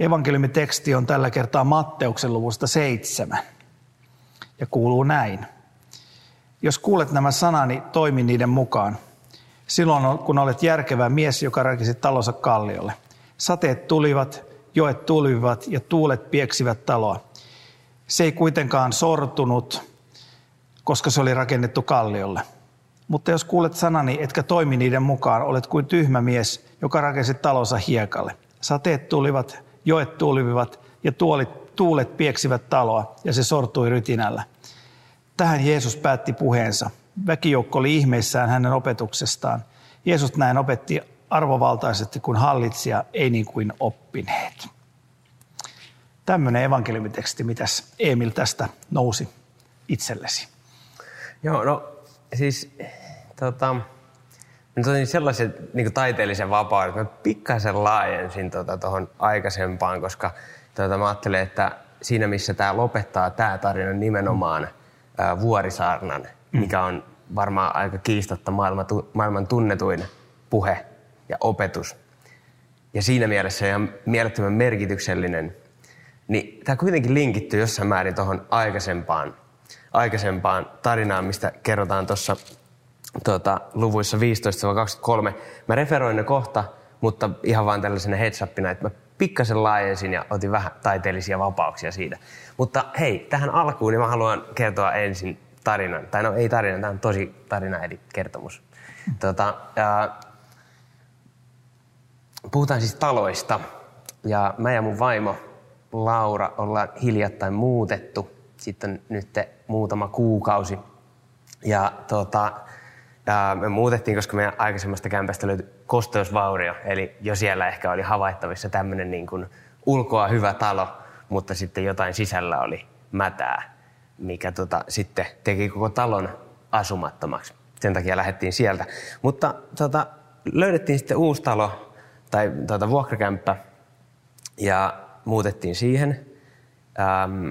evankeliumiteksti on tällä kertaa Matteuksen luvusta seitsemän ja kuuluu näin. Jos kuulet nämä sanani, toimi niiden mukaan. Silloin kun olet järkevä mies, joka rakisi talonsa kalliolle. Sateet tulivat, joet tulivat ja tuulet pieksivät taloa. Se ei kuitenkaan sortunut, koska se oli rakennettu kalliolle. Mutta jos kuulet sanani, etkä toimi niiden mukaan, olet kuin tyhmä mies, joka rakensi talonsa hiekalle. Sateet tulivat, joet tulivat ja tuolit, tuulet pieksivät taloa ja se sortui rytinällä. Tähän Jeesus päätti puheensa. Väkijoukko oli ihmeissään hänen opetuksestaan. Jeesus näin opetti arvovaltaisesti kuin hallitsija, ei niin kuin oppineet. Tämmöinen evankeliumiteksti, mitäs Emil tästä nousi itsellesi? Joo, no siis tota, nyt otin sellaisen niin taiteellisen vapauden, että mä pikkasen laajensin tuohon tota, aikaisempaan, koska tota, mä ajattelen, että siinä missä tämä lopettaa tämä tarina nimenomaan ää, Vuorisaarnan, mm. mikä on varmaan aika kiistatta maailman, maailman tunnetuin puhe ja opetus. Ja siinä mielessä ihan mielettömän merkityksellinen. Niin tämä kuitenkin linkittyy jossain määrin tuohon aikaisempaan, aikaisempaan tarinaan, mistä kerrotaan tuossa tuota, luvuissa 15-23. Mä referoin ne kohta, mutta ihan vaan tällaisena heads upina, että mä pikkasen laajensin ja otin vähän taiteellisia vapauksia siitä. Mutta hei, tähän alkuun niin mä haluan kertoa ensin tarinan. Tai no ei tarina, tämä on tosi tarina eli kertomus. Tuota, ja, puhutaan siis taloista. Ja mä ja mun vaimo Laura ollaan hiljattain muutettu. Sitten nyt muutama kuukausi. Ja ja me muutettiin, koska meidän aikaisemmasta kämpästä löytyi kosteusvaurio. Eli jo siellä ehkä oli havaittavissa tämmöinen niin kuin ulkoa hyvä talo, mutta sitten jotain sisällä oli mätää, mikä tota, sitten teki koko talon asumattomaksi. Sen takia lähdettiin sieltä. Mutta tota, löydettiin sitten uusi talo tai tota, vuokrakämppä ja muutettiin siihen. Ähm,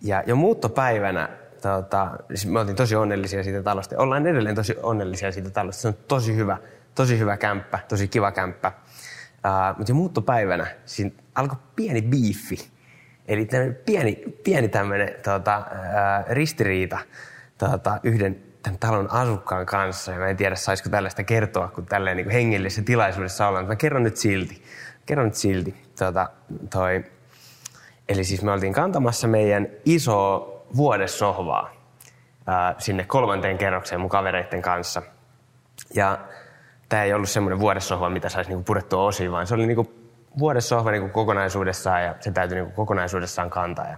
ja jo muuttopäivänä tota, siis me oltiin tosi onnellisia siitä talosta. Ollaan edelleen tosi onnellisia siitä talosta. Se on tosi hyvä, tosi hyvä kämppä, tosi kiva kämppä. Uh, mutta jo muuttopäivänä siinä alkoi pieni biiffi. Eli pieni, pieni tämmöinen tota, uh, ristiriita tota, yhden tämän talon asukkaan kanssa. Ja mä en tiedä, saisiko tällaista kertoa, kun tälleen niin hengellisessä tilaisuudessa ollaan. Mä kerron nyt silti. Kerron nyt silti. Tota, toi. Eli siis me oltiin kantamassa meidän iso vuodessohvaa ää, sinne kolmanteen kerrokseen mun kavereiden kanssa. Ja tämä ei ollut semmoinen vuodessohva, mitä saisi niinku purettua osiin, vaan se oli niinku vuodessohva niinku kokonaisuudessaan ja se täytyy niinku kokonaisuudessaan kantaa. Ja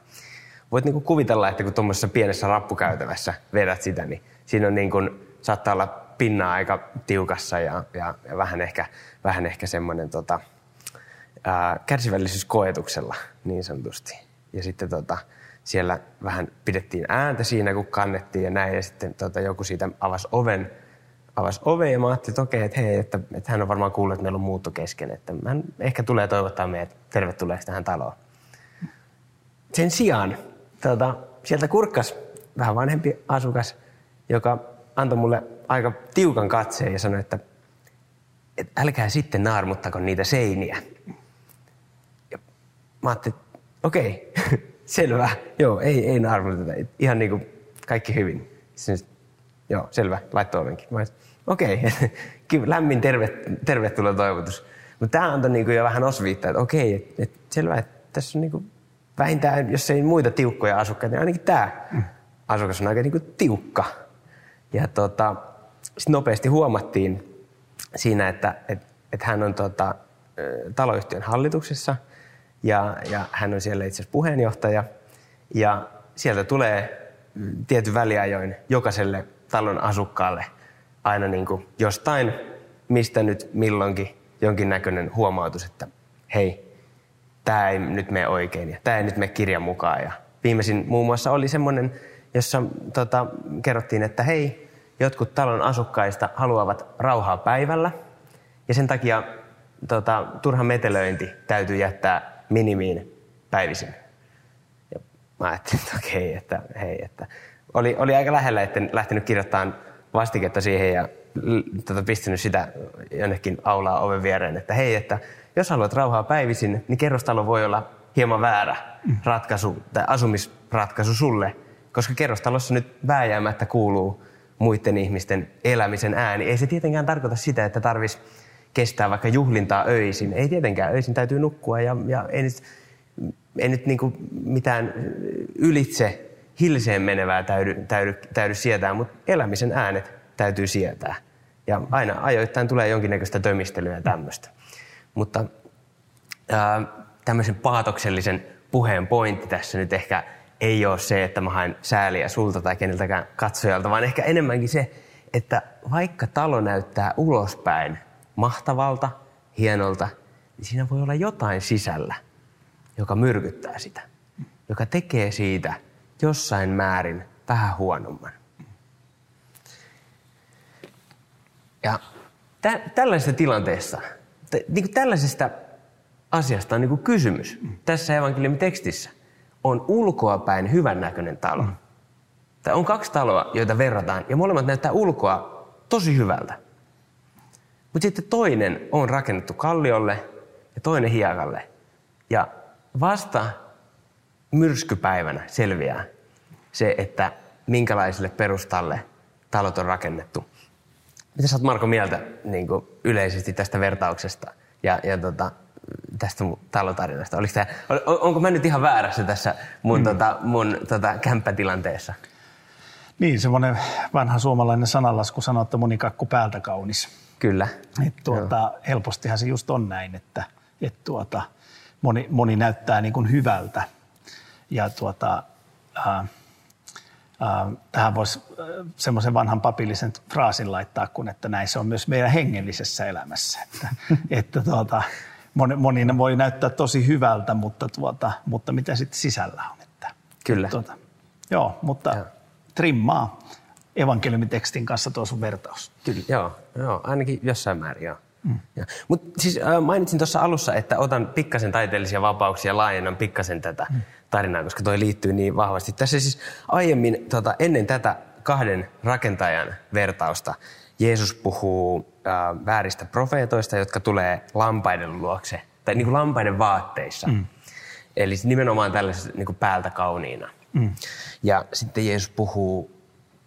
voit niinku kuvitella, että kun tuommoisessa pienessä rappukäytävässä vedät sitä, niin siinä on niinku, saattaa olla pinna aika tiukassa ja, ja, ja vähän ehkä, vähän ehkä semmoinen tota, ää, kärsivällisyys koetuksella niin sanotusti. Ja sitten tota, siellä vähän pidettiin ääntä siinä, kun kannettiin ja näin. Ja sitten tota, joku siitä avasi oven, avasi oven ja mä ajattelin, että okei, että hei, että, että hän on varmaan kuullut, että meillä on muutto kesken. Että hän ehkä tulee toivottaa meidät tervetulleeksi tähän taloon. Sen sijaan tota, sieltä kurkkas vähän vanhempi asukas, joka antoi mulle aika tiukan katseen ja sanoi, että, että älkää sitten naarmuttako niitä seiniä. Ja mä ajattelin, että okei, Selvä. Joo, ei, ei naarmuteta. Ihan niin kuin kaikki hyvin. Siis, joo, selvä. Laittoi ovenkin. Okei, okay. lämmin terve, tervetuloa toivotus. Mutta tämä antoi niin kuin jo vähän osviittaa, että okei, et, et selvä, että tässä on niin kuin vähintään, jos ei muita tiukkoja asukkaita, niin ainakin tämä asukas on aika niin kuin tiukka. Ja tota, sitten nopeasti huomattiin siinä, että et, et hän on tota, taloyhtiön hallituksessa – ja, ja hän on siellä itse asiassa puheenjohtaja. Ja sieltä tulee tietyn väliajoin jokaiselle talon asukkaalle aina niin kuin jostain, mistä nyt milloinkin jonkinnäköinen huomautus, että hei, tämä ei nyt mene oikein ja tämä ei nyt mene kirjan mukaan. Ja viimeisin muun muassa oli semmoinen, jossa tota, kerrottiin, että hei, jotkut talon asukkaista haluavat rauhaa päivällä ja sen takia tota, turha metelöinti täytyy jättää minimiin päivisin. Ja mä ajattelin, että okei, että hei, että oli, oli aika lähellä, että lähtenyt kirjoittamaan vastiketta siihen ja tota, pistänyt sitä jonnekin aulaa oven viereen, että hei, että jos haluat rauhaa päivisin, niin kerrostalo voi olla hieman väärä ratkaisu tai asumisratkaisu sulle, koska kerrostalossa nyt vääjäämättä kuuluu muiden ihmisten elämisen ääni. Ei se tietenkään tarkoita sitä, että tarvitsisi kestää vaikka juhlintaa öisin. Ei tietenkään, öisin täytyy nukkua ja, ja ei nyt, ei nyt niin mitään ylitse hilseen menevää täydy, täydy, täydy sietää, mutta elämisen äänet täytyy sietää. Ja aina ajoittain tulee jonkinnäköistä tömistelyä ja tämmöistä. Mutta ää, tämmöisen paatoksellisen puheen pointti tässä nyt ehkä ei ole se, että mä haen sääliä sulta tai keneltäkään katsojalta, vaan ehkä enemmänkin se, että vaikka talo näyttää ulospäin mahtavalta, hienolta, niin siinä voi olla jotain sisällä, joka myrkyttää sitä, joka tekee siitä jossain määrin vähän huonomman. Ja tä- tällaisessa tilanteessa, t- niin kuin tällaisesta asiasta on niin kuin kysymys tässä evankeliumin tekstissä. On ulkoapäin hyvännäköinen talo. Mm. Tai on kaksi taloa, joita verrataan, ja molemmat näyttää ulkoa tosi hyvältä. Mutta sitten toinen on rakennettu kalliolle ja toinen hiekalle. Ja vasta myrskypäivänä selviää se, että minkälaiselle perustalle talot on rakennettu. Mitä sä oot Marko mieltä niin kuin yleisesti tästä vertauksesta ja, ja tota, tästä talotarinasta? Oliko tämä, on, onko mä nyt ihan väärässä tässä mun, mm. tota, mun tota, kämppätilanteessa? Niin, semmoinen vanha suomalainen sanalasku sanoo, että monikakku päältä kaunis. Kyllä. Et tuota, helpostihan se just on näin, että et tuota, moni, moni näyttää niin kuin hyvältä. Ja tuota, äh, tähän voisi semmoisen vanhan papillisen fraasin laittaa, kun että näin se on myös meidän hengellisessä elämässä. Että, että tuota, moni, moni voi näyttää tosi hyvältä, mutta, tuota, mutta mitä sitten sisällä on. Että, Kyllä. Tuota, joo, mutta ja. Trimmaa evankeliumitekstin kanssa tuo sun vertaus. Kyllä, joo, joo ainakin jossain määrin, joo. Mm. Mutta siis äh, mainitsin tuossa alussa, että otan pikkasen taiteellisia vapauksia ja laajennan pikkasen tätä mm. tarinaa, koska toi liittyy niin vahvasti. Tässä siis aiemmin, tota, ennen tätä kahden rakentajan vertausta, Jeesus puhuu äh, vääristä profeetoista, jotka tulee lampaiden luokse, tai niin kuin lampaiden vaatteissa. Mm. Eli nimenomaan tällaisessa niin kuin päältä kauniina. Mm. Ja sitten Jeesus puhuu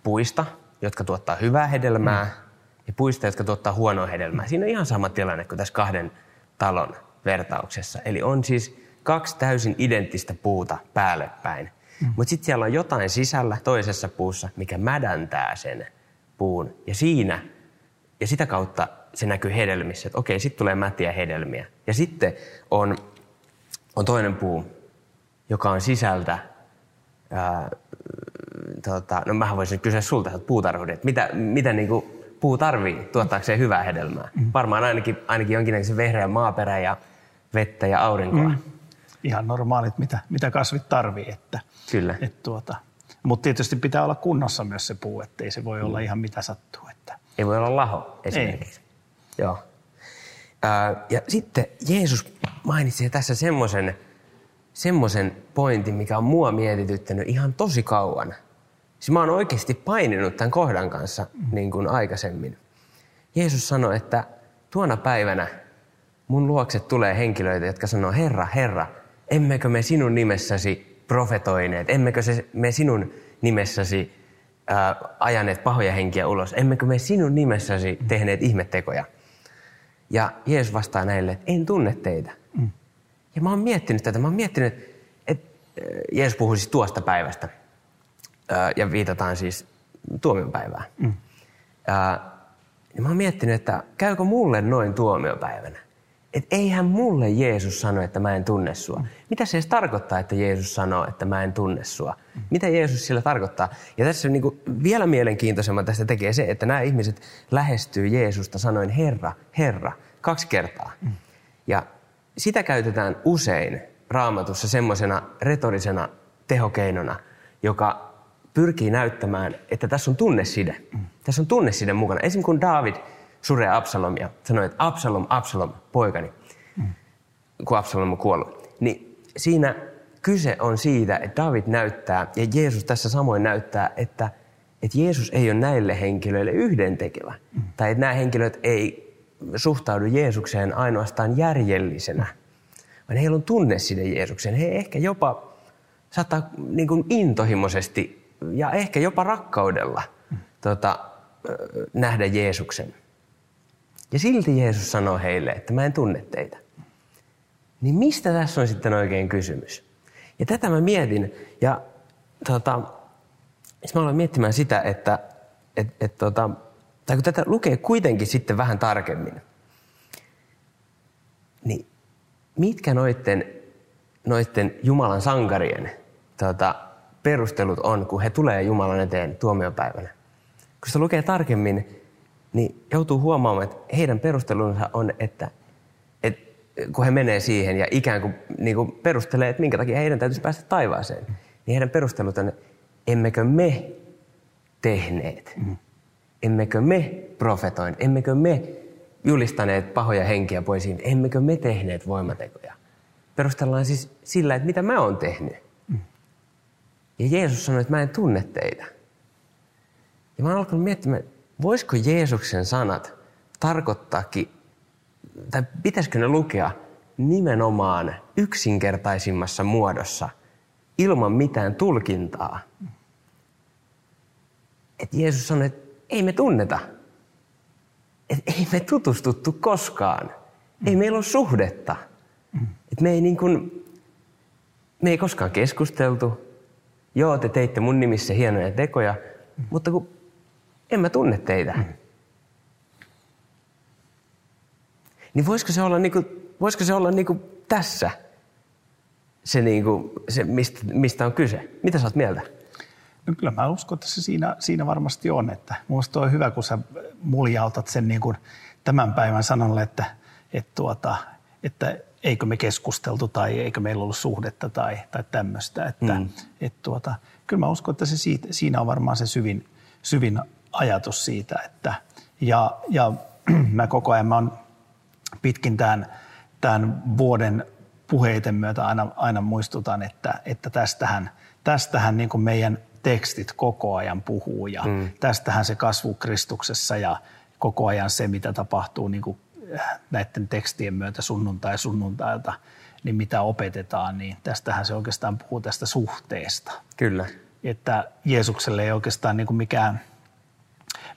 puista, jotka tuottaa hyvää hedelmää, mm ja puista, jotka tuottaa huonoa hedelmää. Siinä on ihan sama tilanne kuin tässä kahden talon vertauksessa. Eli on siis kaksi täysin identtistä puuta päälle päin. Mm. Mutta sitten siellä on jotain sisällä toisessa puussa, mikä mädäntää sen puun. Ja siinä, ja sitä kautta se näkyy hedelmissä, että okei, sitten tulee mätiä hedelmiä. Ja sitten on, on toinen puu, joka on sisältä, ää, tota, no mä voisin kysyä sulta, että puutarhuuden, että mitä, mitä niinku puu tarvii tuottaakseen hyvää hedelmää. Mm. Varmaan ainakin, ainakin jonkinlaisen vehreän maaperä ja vettä ja aurinkoa. Mm. Ihan normaalit, mitä, mitä kasvit tarvii. Että, Kyllä. Et tuota, mutta tietysti pitää olla kunnossa myös se puu, ettei se voi olla mm. ihan mitä sattuu. Että. Ei voi olla laho esimerkiksi. Ei. Joo. Ää, ja sitten Jeesus mainitsi tässä semmoisen semmoisen pointin, mikä on mua mietityttänyt ihan tosi kauan – Siis mä oon oikeasti paininut tämän kohdan kanssa niin kuin aikaisemmin. Jeesus sanoi, että tuona päivänä mun luokse tulee henkilöitä, jotka sanoo, Herra, Herra, emmekö me sinun nimessäsi profetoineet, emmekö se, me sinun nimessäsi ää, ajaneet pahoja henkiä ulos, emmekö me sinun nimessäsi tehneet ihmettekoja. Ja Jeesus vastaa näille, että en tunne teitä. Mm. Ja mä oon miettinyt tätä, mä oon miettinyt, että Jeesus puhuu siis tuosta päivästä ja viitataan siis tuomiopäivään. Mm. Ja, ja mä oon miettinyt, että käykö mulle noin tuomiopäivänä? Että eihän mulle Jeesus sano, että mä en tunne sua. Mitä se edes tarkoittaa, että Jeesus sanoo, että mä en tunne sua? Mitä Jeesus sillä tarkoittaa? Ja tässä niin kuin vielä mielenkiintoisemman tästä tekee se, että nämä ihmiset lähestyy Jeesusta sanoin Herra, Herra, kaksi kertaa. Ja sitä käytetään usein raamatussa semmoisena retorisena tehokeinona, joka pyrkii näyttämään, että tässä on tunneside. Tässä on tunneside mukana. Esimerkiksi kun David suree Absalomia, sanoi, että Absalom, Absalom, poikani, kun Absalom on kuollut. Niin siinä kyse on siitä, että David näyttää, ja Jeesus tässä samoin näyttää, että, että Jeesus ei ole näille henkilöille yhdentekevä. Mm. Tai että nämä henkilöt ei suhtaudu Jeesukseen ainoastaan järjellisenä, vaan heillä on tunne sinne Jeesukseen. He ehkä jopa saattaa niin kuin intohimoisesti ja ehkä jopa rakkaudella tota, nähdä Jeesuksen. Ja silti Jeesus sanoo heille, että mä en tunne teitä. Niin mistä tässä on sitten oikein kysymys? Ja tätä mä mietin. Ja tota, mä aloin miettimään sitä, että et, et, tota, tai kun tätä lukee kuitenkin sitten vähän tarkemmin, niin mitkä noitten, noitten Jumalan sankarien tota, perustelut on, kun he tulee Jumalan eteen tuomiopäivänä? Kun se lukee tarkemmin, niin joutuu huomaamaan, että heidän perustelunsa on, että, että kun he menee siihen ja ikään kuin, niin kuin perustelee, että minkä takia heidän täytyisi päästä taivaaseen, niin heidän perustelut on, emmekö me tehneet, mm. Emmekö me profetoin, emmekö me julistaneet pahoja henkiä poisiin, emmekö me tehneet voimatekoja. Perustellaan siis sillä, että mitä mä oon tehnyt. Ja Jeesus sanoi, että mä en tunne teitä. Ja mä oon alkanut miettimään, voisiko Jeesuksen sanat tarkoittaakin, tai pitäisikö ne lukea nimenomaan yksinkertaisimmassa muodossa, ilman mitään tulkintaa. Että Jeesus sanoi, että ei me tunneta. Että ei me tutustuttu koskaan. Ei meillä ole suhdetta. Että me ei niin kuin, me ei koskaan keskusteltu. Joo, te teitte mun nimissä hienoja tekoja, mutta kun en mä tunne teitä. Mm. Niin voisiko se olla, niinku, voisiko se olla niinku tässä se, niinku, se mistä, mistä on kyse? Mitä sä oot mieltä? No kyllä mä uskon, että se siinä, siinä varmasti on. Että musta on hyvä, kun sä muljautat sen niin kuin tämän päivän sanalle, että, että, tuota, että eikö me keskusteltu tai eikö meillä ollut suhdetta tai, tai tämmöistä. Että, mm. että tuota, kyllä mä uskon, että se siitä, siinä on varmaan se syvin, syvin ajatus siitä, että ja, ja mä koko ajan mä on pitkin tämän, tämän vuoden puheiden myötä aina, aina muistutan, että, että tästähän, tästähän niin kuin meidän tekstit koko ajan puhuu ja mm. tästähän se kasvu Kristuksessa ja koko ajan se, mitä tapahtuu niin kuin äh, näiden tekstien myötä sunnuntai sunnuntailta, niin mitä opetetaan, niin tästähän se oikeastaan puhuu tästä suhteesta. Kyllä. Että Jeesukselle ei oikeastaan niin kuin mikään –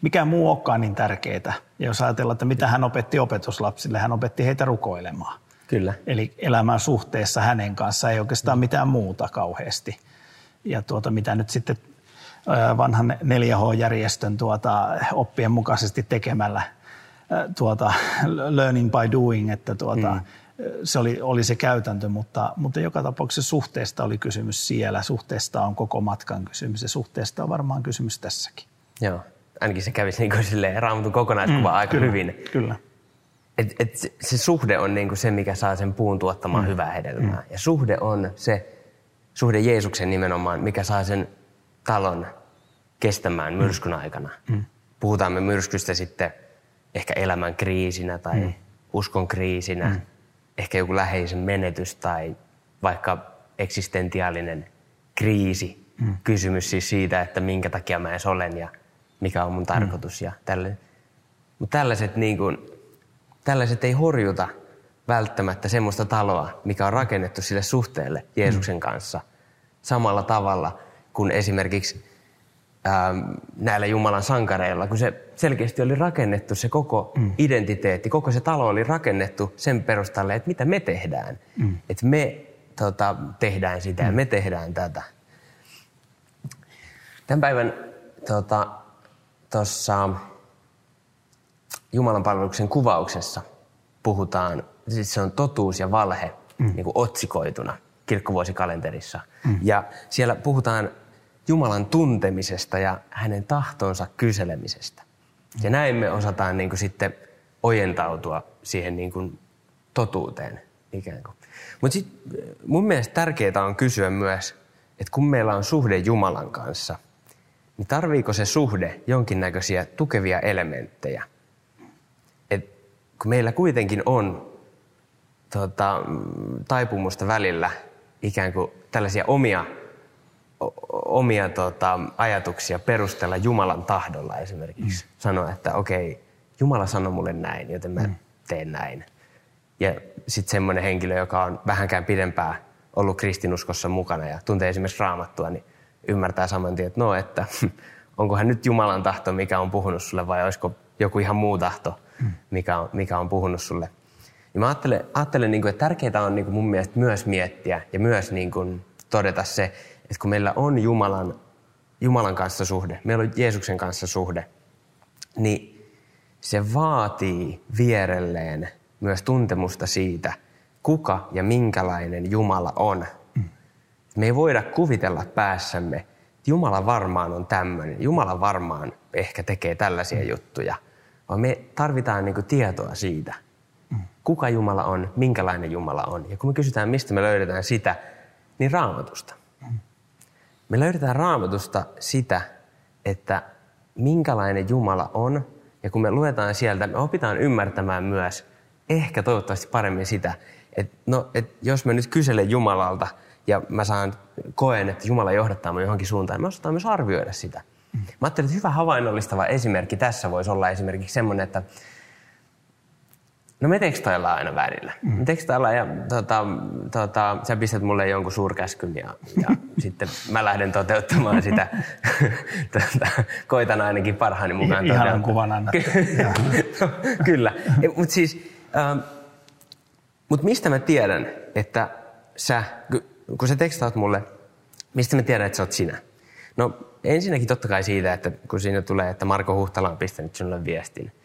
mikään muu olekaan niin tärkeää. Ja jos ajatellaan, että mitä hän opetti opetuslapsille, hän opetti heitä rukoilemaan. Kyllä. Eli elämään suhteessa hänen kanssaan, ei oikeastaan mitään muuta kauheasti. Ja tuota, mitä nyt sitten vanhan 4H-järjestön tuota, oppien mukaisesti tekemällä tuota, learning by doing, että tuota, mm. se oli, oli se käytäntö, mutta, mutta joka tapauksessa suhteesta oli kysymys siellä. Suhteesta on koko matkan kysymys ja suhteesta on varmaan kysymys tässäkin. Joo ainakin se kävisi niin kuin raamatun kokonaiskuva mm, aika kyllä, hyvin. Kyllä. Et, et se, se suhde on niin kuin se, mikä saa sen puun tuottamaan mm. hyvää hedelmää. Mm. Ja suhde on se suhde Jeesuksen nimenomaan, mikä saa sen talon kestämään myrskyn aikana. Mm. Puhutaan me myrskystä sitten ehkä elämän kriisinä tai mm. uskon kriisinä, mm. ehkä joku läheisen menetys tai vaikka eksistentiaalinen kriisi. Mm. Kysymys siis siitä, että minkä takia mä edes olen ja mikä on mun tarkoitus mm. ja tälle. Mutta tällaiset, niin kuin, tällaiset ei horjuta välttämättä semmoista taloa, mikä on rakennettu sille suhteelle Jeesuksen mm. kanssa samalla tavalla kuin esimerkiksi ähm, näillä Jumalan sankareilla, kun se selkeästi oli rakennettu se koko mm. identiteetti, koko se talo oli rakennettu sen perustalle, että mitä me tehdään. Mm. Että me tota, tehdään sitä mm. ja me tehdään tätä. Tämän päivän tota, tuossa Jumalan palveluksen kuvauksessa puhutaan, siis se on totuus ja valhe mm. niin kuin otsikoituna kirkkovuosikalenterissa. Mm. Ja siellä puhutaan Jumalan tuntemisesta ja hänen tahtonsa kyselemisestä. Mm. Ja näin me osataan niin kuin sitten ojentautua siihen niin kuin totuuteen. ikään kuin. Mutta sitten mun mielestä tärkeää on kysyä myös, että kun meillä on suhde Jumalan kanssa, niin tarviiko se suhde jonkinnäköisiä tukevia elementtejä? Et kun meillä kuitenkin on tota, taipumusta välillä ikään kuin tällaisia omia, omia tota, ajatuksia perustella Jumalan tahdolla esimerkiksi. Mm. Sanoa, että okei, Jumala sanoi mulle näin, joten mä mm. teen näin. Ja sitten semmoinen henkilö, joka on vähänkään pidempään ollut kristinuskossa mukana ja tuntee esimerkiksi raamattua, niin ymmärtää saman tien, että no, että onkohan nyt Jumalan tahto, mikä on puhunut sulle, vai olisiko joku ihan muu tahto, mm. mikä on, mikä on puhunut sulle. Ja mä ajattelen, ajattelen niin kuin, että tärkeää on niin kuin mun mielestä myös miettiä ja myös niin kuin todeta se, että kun meillä on Jumalan, Jumalan kanssa suhde, meillä on Jeesuksen kanssa suhde, niin se vaatii vierelleen myös tuntemusta siitä, kuka ja minkälainen Jumala on. Me ei voida kuvitella päässämme, että Jumala varmaan on tämmöinen, Jumala varmaan ehkä tekee tällaisia juttuja, vaan me tarvitaan niin tietoa siitä, kuka Jumala on, minkälainen Jumala on. Ja kun me kysytään, mistä me löydetään sitä, niin raamatusta. Me löydetään raamatusta sitä, että minkälainen Jumala on, ja kun me luetaan sieltä, me opitaan ymmärtämään myös ehkä toivottavasti paremmin sitä, että no, et jos mä nyt kyselen Jumalalta ja mä saan koen, että Jumala johdattaa minua johonkin suuntaan, mä osataan myös arvioida sitä. Mä ajattelin, että hyvä havainnollistava esimerkki tässä voisi olla esimerkiksi semmoinen, että No me tekstaillaan aina välillä. Mm. Me tekstaillaan ja tota, tota, sä pistät mulle jonkun suurkäskyn ja, ja sitten mä lähden toteuttamaan sitä. tota, koitan ainakin parhaani mukaan Ihanan kuvan anna. no, kyllä. E, Mutta siis, ähm, mut mistä mä tiedän, että sä, kun sä tekstaat mulle, mistä mä tiedän, että sä oot sinä? No ensinnäkin totta kai siitä, että kun siinä tulee, että Marko Huhtala on pistänyt sinulle viestin –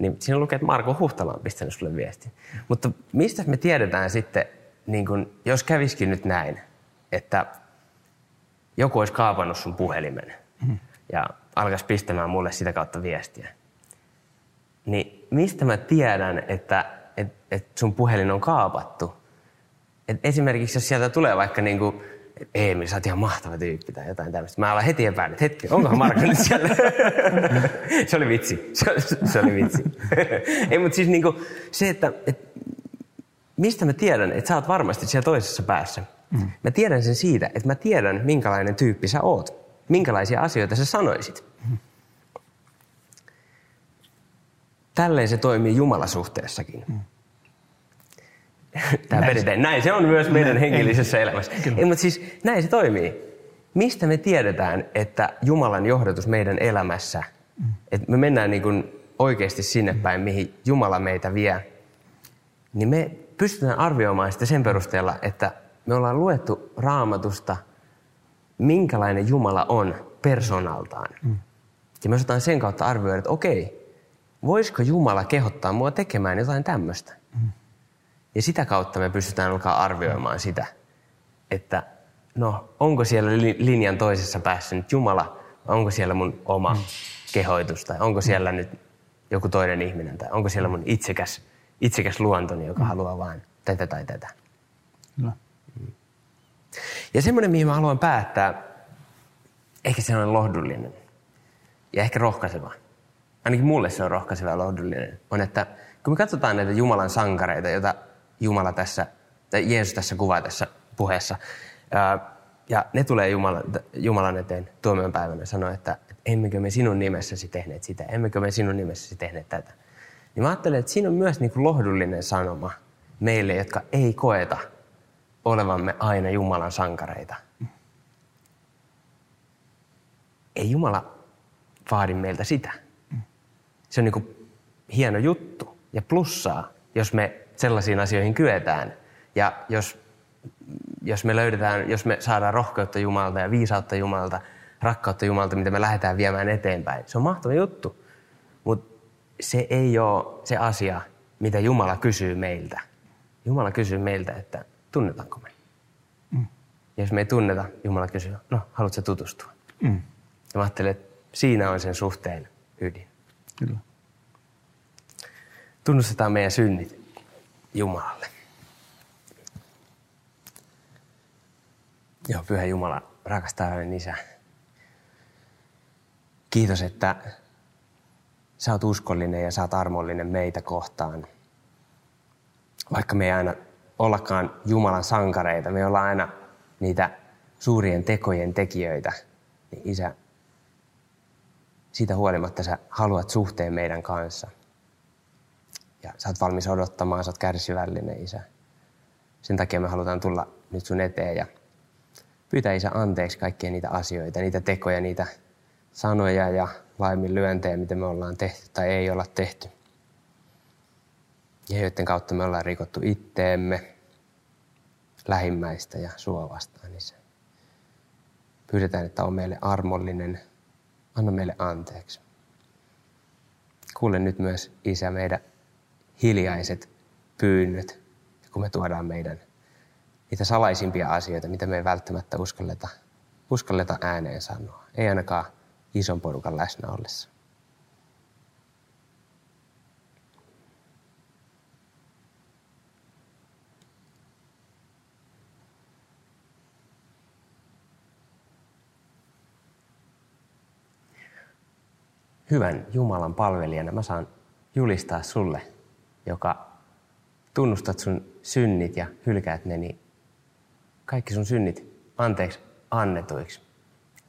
niin siinä lukee, että Marko Huhtala on pistänyt sulle viestin. Mutta mistä me tiedetään sitten, niin kun, jos käviskin nyt näin, että joku olisi kaapannut sun puhelimen mm. ja alkaisi pistämään mulle sitä kautta viestiä, niin mistä mä tiedän, että et, et sun puhelin on kaapattu? Et esimerkiksi jos sieltä tulee vaikka niin kuin Eemil, sä oot ihan mahtava tyyppi tai jotain tämmöistä. Mä alan heti epäillä, että hetki, onkohan Marko nyt siellä? se oli vitsi. Se, se oli vitsi. Ei, mutta siis niinku se, että, että mistä mä tiedän, että sä oot varmasti siellä toisessa päässä. Mm. Mä tiedän sen siitä, että mä tiedän, minkälainen tyyppi sä oot. Minkälaisia asioita sä sanoisit. Mm. Tälleen se toimii Jumalasuhteessakin. Mm. Tämä perinteinen. Näin se on myös meidän näin, hengellisessä ei, elämässä. Ei, mutta siis näin se toimii. Mistä me tiedetään, että Jumalan johdatus meidän elämässä, mm. että me mennään niin kuin oikeasti sinne päin, mihin Jumala meitä vie, niin me pystytään arvioimaan sitä sen perusteella, että me ollaan luettu raamatusta, minkälainen Jumala on persoonaltaan. Mm. Ja me osataan sen kautta arvioida, että okei, voisiko Jumala kehottaa mua tekemään jotain tämmöistä? Mm. Ja sitä kautta me pystytään alkaa arvioimaan sitä, että no, onko siellä linjan toisessa päässä nyt Jumala, vai onko siellä mun oma mm. kehoitus, tai onko siellä mm. nyt joku toinen ihminen, tai onko siellä mun itsekäs, itsekäs luontoni, joka mm. haluaa vain tätä tai tätä. No. Ja semmoinen, mihin mä haluan päättää, ehkä se on lohdullinen ja ehkä rohkaiseva. Ainakin mulle se on rohkaiseva ja lohdullinen. On, että kun me katsotaan näitä Jumalan sankareita, joita Jumala tässä, tai Jeesus tässä kuvaa tässä puheessa. Ja ne tulee Jumalan, Jumalan eteen tuomion päivänä sanoa, että emmekö me sinun nimessäsi tehneet sitä, emmekö me sinun nimessäsi tehneet tätä. Niin mä ajattelen, että siinä on myös niin kuin lohdullinen sanoma meille, jotka ei koeta olevamme aina Jumalan sankareita. Ei Jumala vaadi meiltä sitä. Se on niin kuin hieno juttu ja plussaa, jos me sellaisiin asioihin kyetään. Ja jos, jos me löydetään, jos me saadaan rohkeutta Jumalta ja viisautta Jumalta, rakkautta Jumalta, mitä me lähdetään viemään eteenpäin, se on mahtava juttu. Mutta se ei ole se asia, mitä Jumala kysyy meiltä. Jumala kysyy meiltä, että tunnetaanko me? Mm. Ja jos me ei tunneta, Jumala kysyy, no, haluatko tutustua? Mm. Ja mä ajattelen, että siinä on sen suhteen ydin. Kyllä. Tunnustetaan meidän synnit. Jumalalle. Joo, Pyhä Jumala, rakas taivaallinen Isä. Kiitos, että sä oot uskollinen ja sä oot armollinen meitä kohtaan. Vaikka me ei aina ollakaan Jumalan sankareita, me ollaan aina niitä suurien tekojen tekijöitä, niin Isä, siitä huolimatta sä haluat suhteen meidän kanssa – ja sä oot valmis odottamaan, sä oot kärsivällinen, Isä. Sen takia me halutaan tulla nyt sun eteen ja pyytää Isä anteeksi kaikkia niitä asioita, niitä tekoja, niitä sanoja ja laiminlyöntejä, mitä me ollaan tehty tai ei olla tehty. Ja joiden kautta me ollaan rikottu itteemme, lähimmäistä ja sua vastaan, Isä. Pyydetään, että on meille armollinen, anna meille anteeksi. Kuule nyt myös, Isä, meidän hiljaiset pyynnöt, kun me tuodaan meidän niitä salaisimpia asioita, mitä me ei välttämättä uskalleta, uskalleta ääneen sanoa. Ei ainakaan ison porukan läsnä ollessa. Hyvän Jumalan palvelijana mä saan julistaa sulle, joka tunnustat sun synnit ja hylkäät ne, niin kaikki sun synnit anteeksi annetuiksi.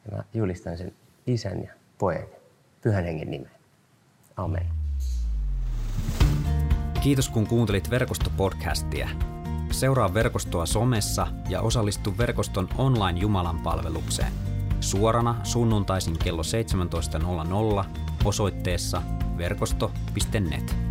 Ja mä julistan sen isän ja pojan ja pyhän hengen nimeen. Amen. Kiitos kun kuuntelit verkostopodcastia. Seuraa verkostoa somessa ja osallistu verkoston online Jumalan palvelukseen. Suorana sunnuntaisin kello 17.00 osoitteessa verkosto.net.